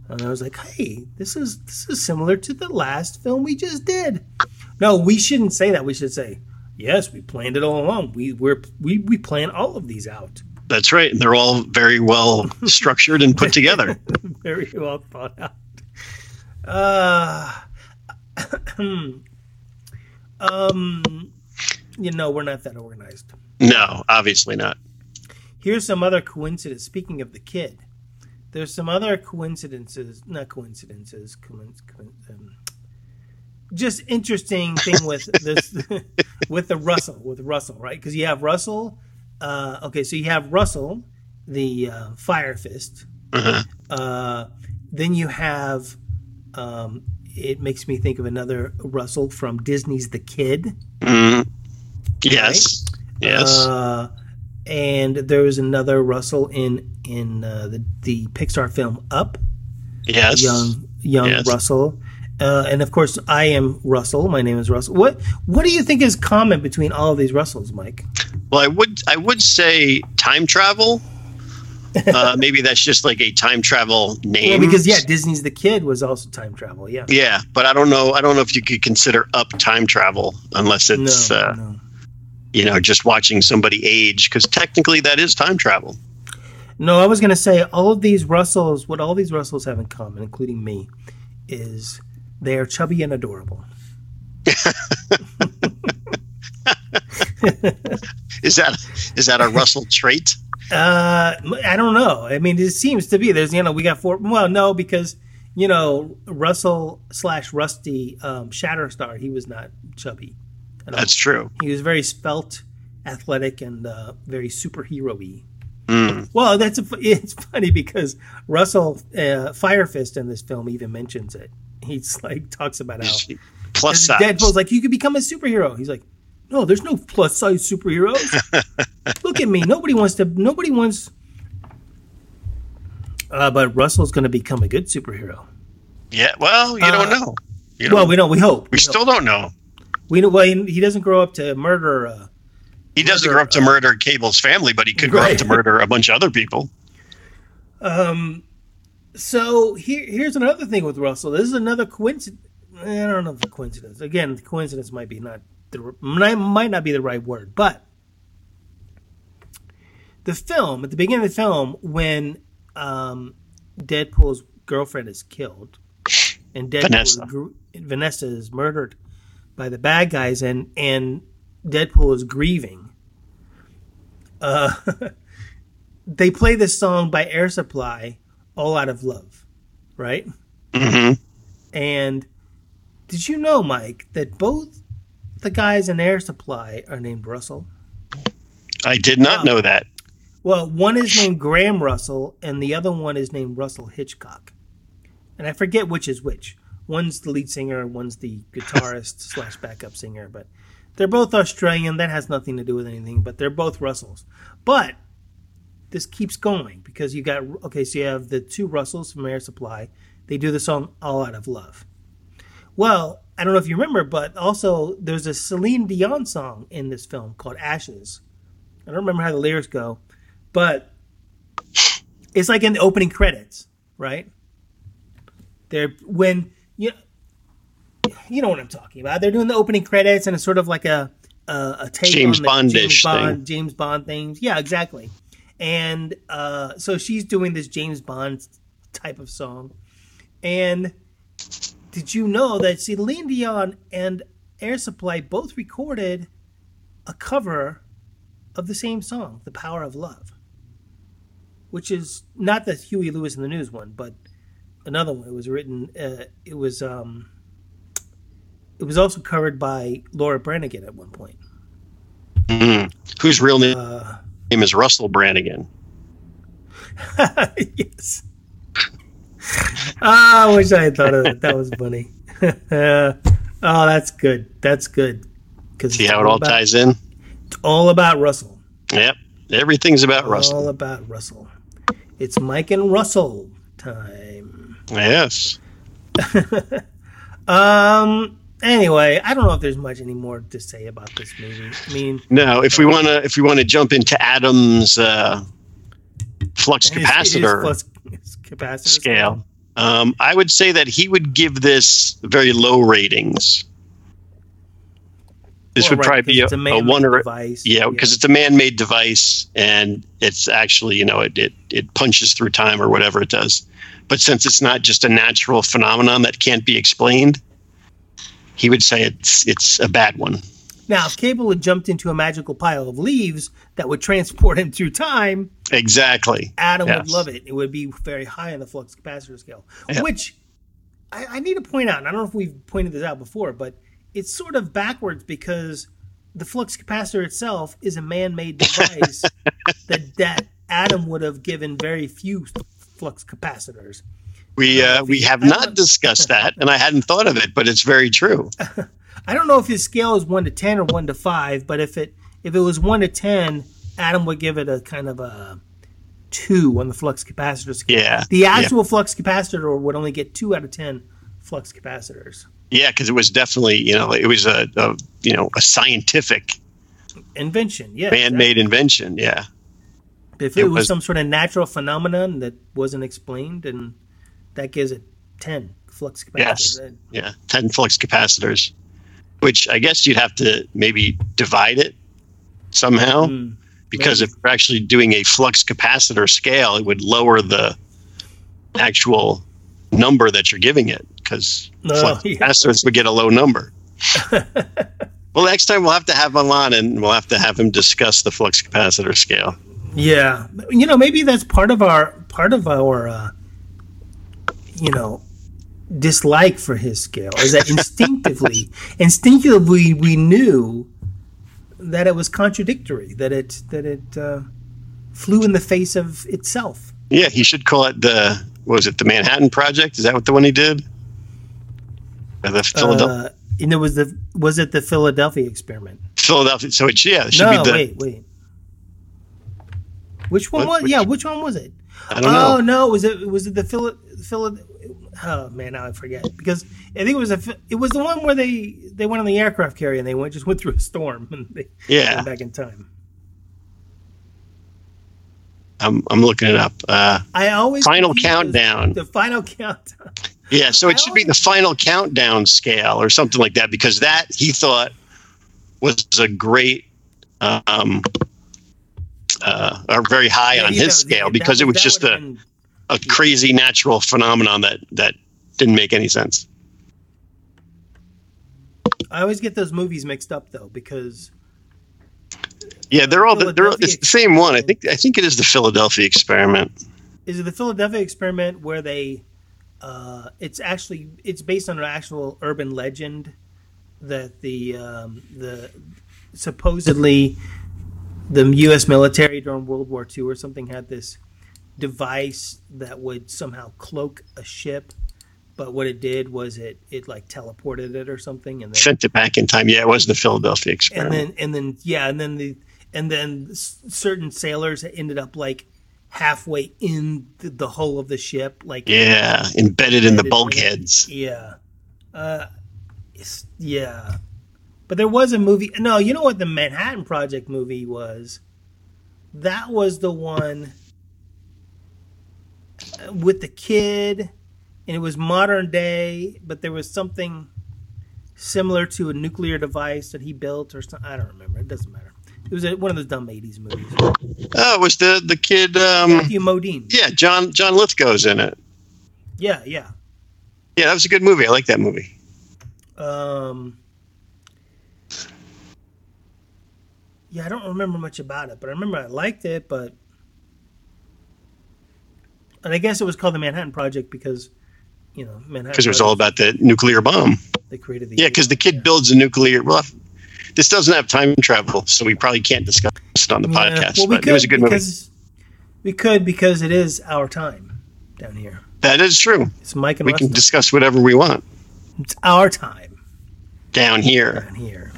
and I was like, "Hey, this is this is similar to the last film we just did." No, we shouldn't say that. We should say, "Yes, we planned it all along. We we're, we we plan all of these out." That's right. And they're all very well structured and put together. Very well thought out. Uh, um, you know, we're not that organized. No, obviously not. Here's some other coincidence. Speaking of the kid, there's some other coincidences, not coincidences, coin, coin, um, just interesting thing with this, with the Russell, with Russell, right? Because you have Russell. Uh, okay, so you have Russell, the uh, Fire Fist. Uh, then you have. Um, it makes me think of another Russell from Disney's The Kid. Yes. Yes. Uh, and there was another Russell in in uh, the the Pixar film Up. yes. Young young Yes. Russell. Uh, and of course, I am Russell. My name is Russell. What What do you think is common between all of these Russells, Mike? Well, I would I would say time travel. Uh, maybe that's just like a time travel name. Well, because yeah, Disney's The Kid was also time travel. Yeah. Yeah, but I don't know. I don't know if you could consider up time travel unless No, it's uh, no. you know just watching somebody age because technically that is time travel. No, I was going to say all of these Russells, what all these Russells have in common, including me, is they are chubby and adorable. Is that is that a Russell trait? Uh, I don't know. I mean, it seems to be. There's, you know, we got four. Well, no, because you know, Russell slash Rusty um, Shatterstar, he was not chubby. That's true. He was very spelt, athletic, and uh, very superhero-y. Mm. Well, that's a, it's funny because Russell uh, Fire Fist in this film even mentions it. He's like talks about how Plus size. Deadpool's like you could become a superhero. He's like, no, there's no plus size superheroes. Look at me. Nobody wants to. Nobody wants. Uh, but Russell's going to become a good superhero. Yeah. Well, you don't Uh, know. You don't, Well, we don't. We hope. we still don't know. We know. Well, he, he doesn't grow up to murder. Uh, He doesn't murder, grow up to murder Cable's family, but he could grow up to murder a bunch of other people. So here, here's another thing with Russell. This is another coincidence. I don't know if coincidence. Again, coincidence might be not the might might not be the right word, but the film at the beginning of the film when um, Deadpool's girlfriend is killed and Deadpool Vanessa. gr- Vanessa is murdered by the bad guys and and Deadpool is grieving. Uh, they play this song by Air Supply, "All Out of Love," right? hmm And did you know, Mike, that both the guys in Air Supply are named Russell? I did not know that. Well, one is named Graham Russell, and the other one is named Russell Hitchcock. And I forget which is which. One's the lead singer, and one's the guitarist slash backup singer. But they're both Australian. That has nothing to do with anything. But they're both Russells. But this keeps going because you got okay. So you have the two Russells from Air Supply. They do the song "All Out of Love." Well, I don't know if you remember, but also there's a Celine Dion song in this film called "Ashes." I don't remember how the lyrics go, but it's like in the opening credits, right? There, when you you know what I'm talking about. They're doing the opening credits, and it's sort of like a a, a take James on the Bond-ish James Bond, thing. James Bond things. Yeah, exactly. And uh, so she's doing this James Bond type of song. And did you know that Celine Dion and Air Supply both recorded a cover of the same song, "The Power of Love," which is not the Huey Lewis and the News one, but another one. It was written. Uh, it was. Um, it was also covered by Laura Branigan at one point. Whose real name, Uh, name is Russell Branigan. yes. Ah, I wish I had thought of that. That was funny. oh, that's good. That's good. Because See how it all ties in? It's all about Russell. Yep. Everything's about Russell. All about Russell. It's Mike and Russell time. Yes. Um. Anyway, I don't know if there's much any more to say about this movie. I mean, No, if we want to, if we want to jump into Adam's uh, flux his- his capacitor flux- his capacitor scale, um, I would say that he would give this very low ratings. This Well, would right, probably be a, a a one or a- device. yeah, because it's a man-made device and it's actually you know it, it it punches through time or whatever it does. But since it's not just a natural phenomenon that can't be explained, he would say it's it's a bad one. Now, if Cable had jumped into a magical pile of leaves that would transport him through time, Exactly. Adam would love it. It would be very high on the flux capacitor scale, Yeah. which I, I need to point out. And I don't know if we've pointed this out before, but it's sort of backwards because the flux capacitor itself is a man-made device that that Adam would have given very few flux capacitors. We I don't know uh, we have don't discussed that, and I hadn't thought of it, but it's very true. I don't know if his scale is one to ten or one to five, but if it if it was one to ten, Adam would give it a kind of a two on the flux capacitor scale. Yeah, The yeah. actual flux capacitor would only get two out of ten flux capacitors. Yeah, because it was definitely you know it was a, a you know a scientific Invention, yeah. man-made invention. Yeah. If it, it was, was- some sort of natural phenomenon that wasn't explained, and that gives it ten flux capacitors. Yes. yeah, ten flux capacitors, which I guess you'd have to maybe divide it somehow. Hmm, because maybe. if you're actually doing a flux capacitor scale, it would lower the actual number that you're giving it because Oh, flux yeah. capacitors would get a low number. well, next time we'll have to have him on and we'll have to have him discuss the flux capacitor scale. Yeah, you know, maybe that's part of our part of our, uh, you know, dislike for his scale is that instinctively, instinctively, we knew that it was contradictory, that it that it uh, flew in the face of itself. Yeah, he should call it the what was it the Manhattan Project? Is that what the one he did? Or the Philadelphia, Uh, and it was the was it the Philadelphia experiment? Philadelphia. So it, yeah, it should No, be the. wait, wait. Which one What- was? Yeah, which- which one was it? I don't oh know. no, was it was it the Phila Phila? Oh man, now I forget because I think it was a it was the one where they they went on the aircraft carrier and they went just went through a storm and they Yeah. back in time. I'm I'm looking it up. Uh, I always Final countdown. The final countdown. Yeah, so I it should be the final countdown scale or something like that because that he thought was a great, um, uh, or very high Yeah, on his know, scale that because it was just a, been- a crazy natural phenomenon that that didn't make any sense. I always get those movies mixed up though because Yeah, they're all the, they're Philadelphia it's the same one. I think I think it is the Philadelphia experiment. is it the Philadelphia experiment where they uh, it's actually it's based on an actual urban legend that the um, the supposedly the U.S. military during World War II or something had this device that would somehow cloak a ship, but what it did was it it like teleported it or something, and then Sent it back in time. Yeah, it was the Philadelphia experiment. and then and then yeah and then the and then certain sailors ended up like halfway in the, the hull of the ship like yeah, embedded in the Embedded in bulkheads. yeah uh yeah but there was a movie no you know what the manhattan project movie was that was the one uh, with the kid and it was modern day but there was something similar to a nuclear device that he built or something. I don't remember. It doesn't matter. It was a, one of those dumb '80s movies. Oh, it was the the kid? Um, Matthew Modine. yeah, John John Lithgow's in it. Yeah, yeah. Yeah, that was a good movie. I like that movie. Um, yeah, I don't remember much about it, but I remember I liked it. But and I guess it was called the Manhattan Project because you know Manhattan Because it was all about the nuclear bomb. they created the Yeah, because the kid builds a nuclear. Well, this doesn't have time travel, so we probably can't discuss it on the Yeah, podcast. well, we but it was a could good movie. because we could because it is our time down here. That is true. It's Mike and We can discuss whatever we want It's our time down here. down here.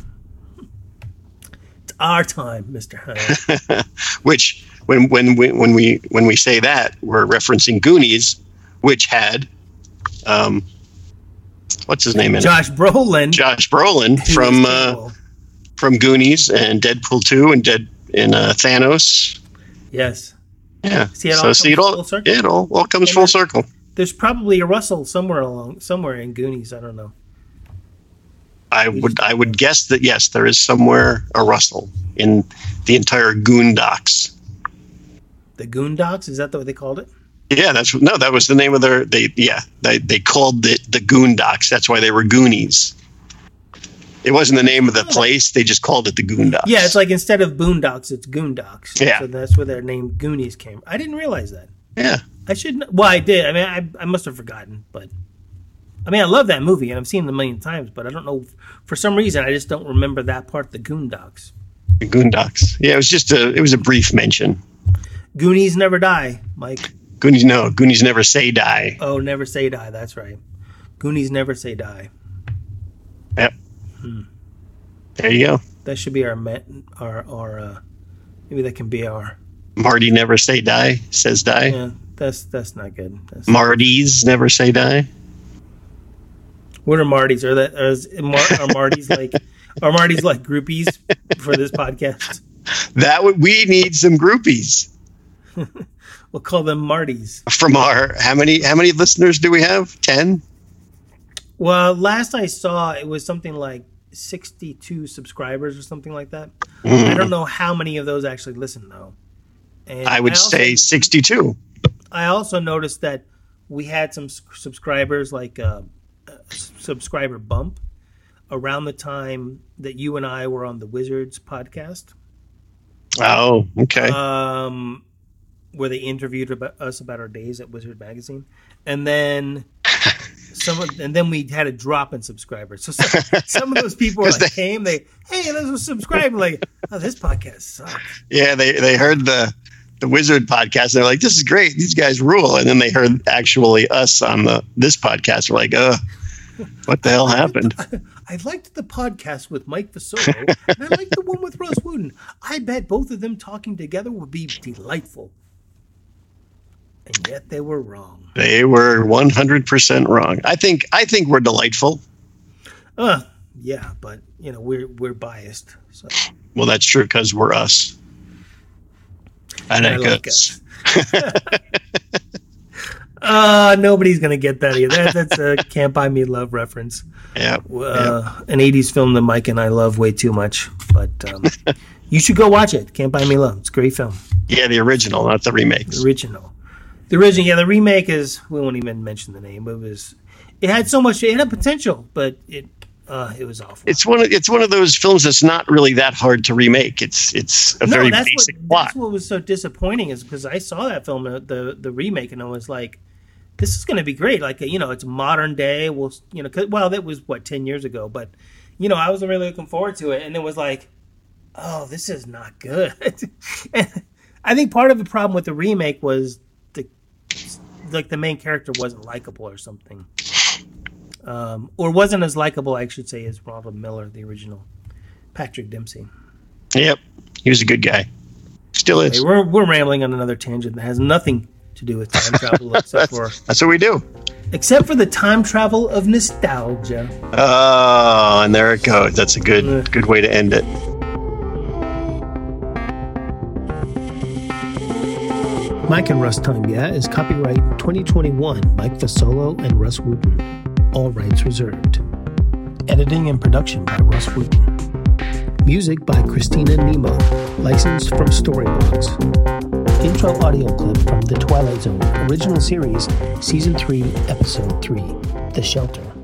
Our time, Mister Hunter. which when when we when we when we say that we're referencing Goonies, which had um, what's his name in it? Josh Brolin Josh Brolin from uh, from Goonies and Deadpool two and Dead in uh, Thanos. yes. Yeah, See, it so see it all it all all comes And full circle. There's probably a Russell somewhere along somewhere in Goonies. I don't know. I would I would guess that yes, there is somewhere a Russell in the entire Goondocks. The Goondocks is that the way they called it? Yeah, that's no, that was the name of their. They yeah, they they called it the Goondocks. That's why they were Goonies. It wasn't the name of the place. They just called it the Goondocks. Yeah, it's like instead of Boondocks, it's Goondocks. Yeah. So that's where their name Goonies came. I didn't realize that. yeah. I should. Well, I did. I mean, I, I must have forgotten, but I mean, I love that movie and I've seen it a million times, but I don't know for some reason I just don't remember that part. The Goondocks. The Goondocks. Yeah, it was just a. It was a brief mention. Goonies never die, Mike. Goonies no. Goonies never say die. Oh, never say die. That's right. Goonies never say die. Yep. Hmm. There you go. That should be our met. Our our. Uh, maybe that can be our. Marty never say die. Says die. Yeah, that's that's not good. That's, Marty's never say die. What are Marty's? Are that are, Mar, are Marty's like are Marty's like groupies for this podcast? That would we need some groupies We'll call them Marty's. from our. How many? How many listeners do we have? Ten. Well, last I saw, it was something like sixty-two subscribers or something like that. I don't know how many of those actually listen though. And I would also- say sixty-two. I also noticed that we had some subscribers, like uh, subscriber bump, around the time that you and I were on the Wizards podcast. Oh, okay. um, where they interviewed about us about our days at Wizard Magazine, and then some, of, and then we had a drop in subscribers. So some, some of those people like they- came, they hey, let's subscribe. Like, oh, this podcast sucks. Yeah, they they heard the the Wizard podcast. And they're like, "This is great. These guys rule." And then they heard actually us on the this podcast. They're like, "Uh, what the hell happened?" I liked the podcast with Mike Fasolo, and I liked the one with Russ Wooten. I bet both of them talking together would be delightful. And yet they were wrong. They were one hundred percent wrong. I think I think we're delightful. Uh, yeah, but you know we're we're biased. So Well, that's true because we're us. I I like like us. Uh, nobody's gonna get that either. That, that's a "Can't Buy Me Love" reference. Yeah. Uh, an '80s film that Mike and I love way too much. But um, you should go watch it. "Can't Buy Me Love." It's a great film. yeah, the original, not the remakes. The original. The original, yeah. The remake is. We won't even mention the name. It was. It had so much. It had potential, but it. Uh, it was awful. It's one of it's one of those films that's not really that hard to remake. It's it's a very that's basic what, plot. That's what was so disappointing is because I saw that film, the the remake, and I was like, "This is going to be great." Like you know, it's modern day. Well, you know, well, that was what ten years ago, but you know, I was really looking forward to it, and it was like, "Oh, this is not good." and I think part of the problem with the remake was the like the main character wasn't likable or something. Um, or wasn't as likable, I should say, as Robert Miller, the original Patrick Dempsey. Yep, he was a good guy. Still is. Hey, we're we're rambling on another tangent that has nothing to do with time travel except for That's what we do. except for the time travel of nostalgia. Oh, and there it goes. That's a good good way to end it. Mike and Russ Time Yeah is copyright 2021 Mike Fasolo and Russ Wooten. All rights reserved. Editing and production by Russ Wooten. Music by Christina Nemo, licensed from Storyblocks. Intro audio clip from The Twilight Zone, original series, Season 3, Episode 3, The Shelter.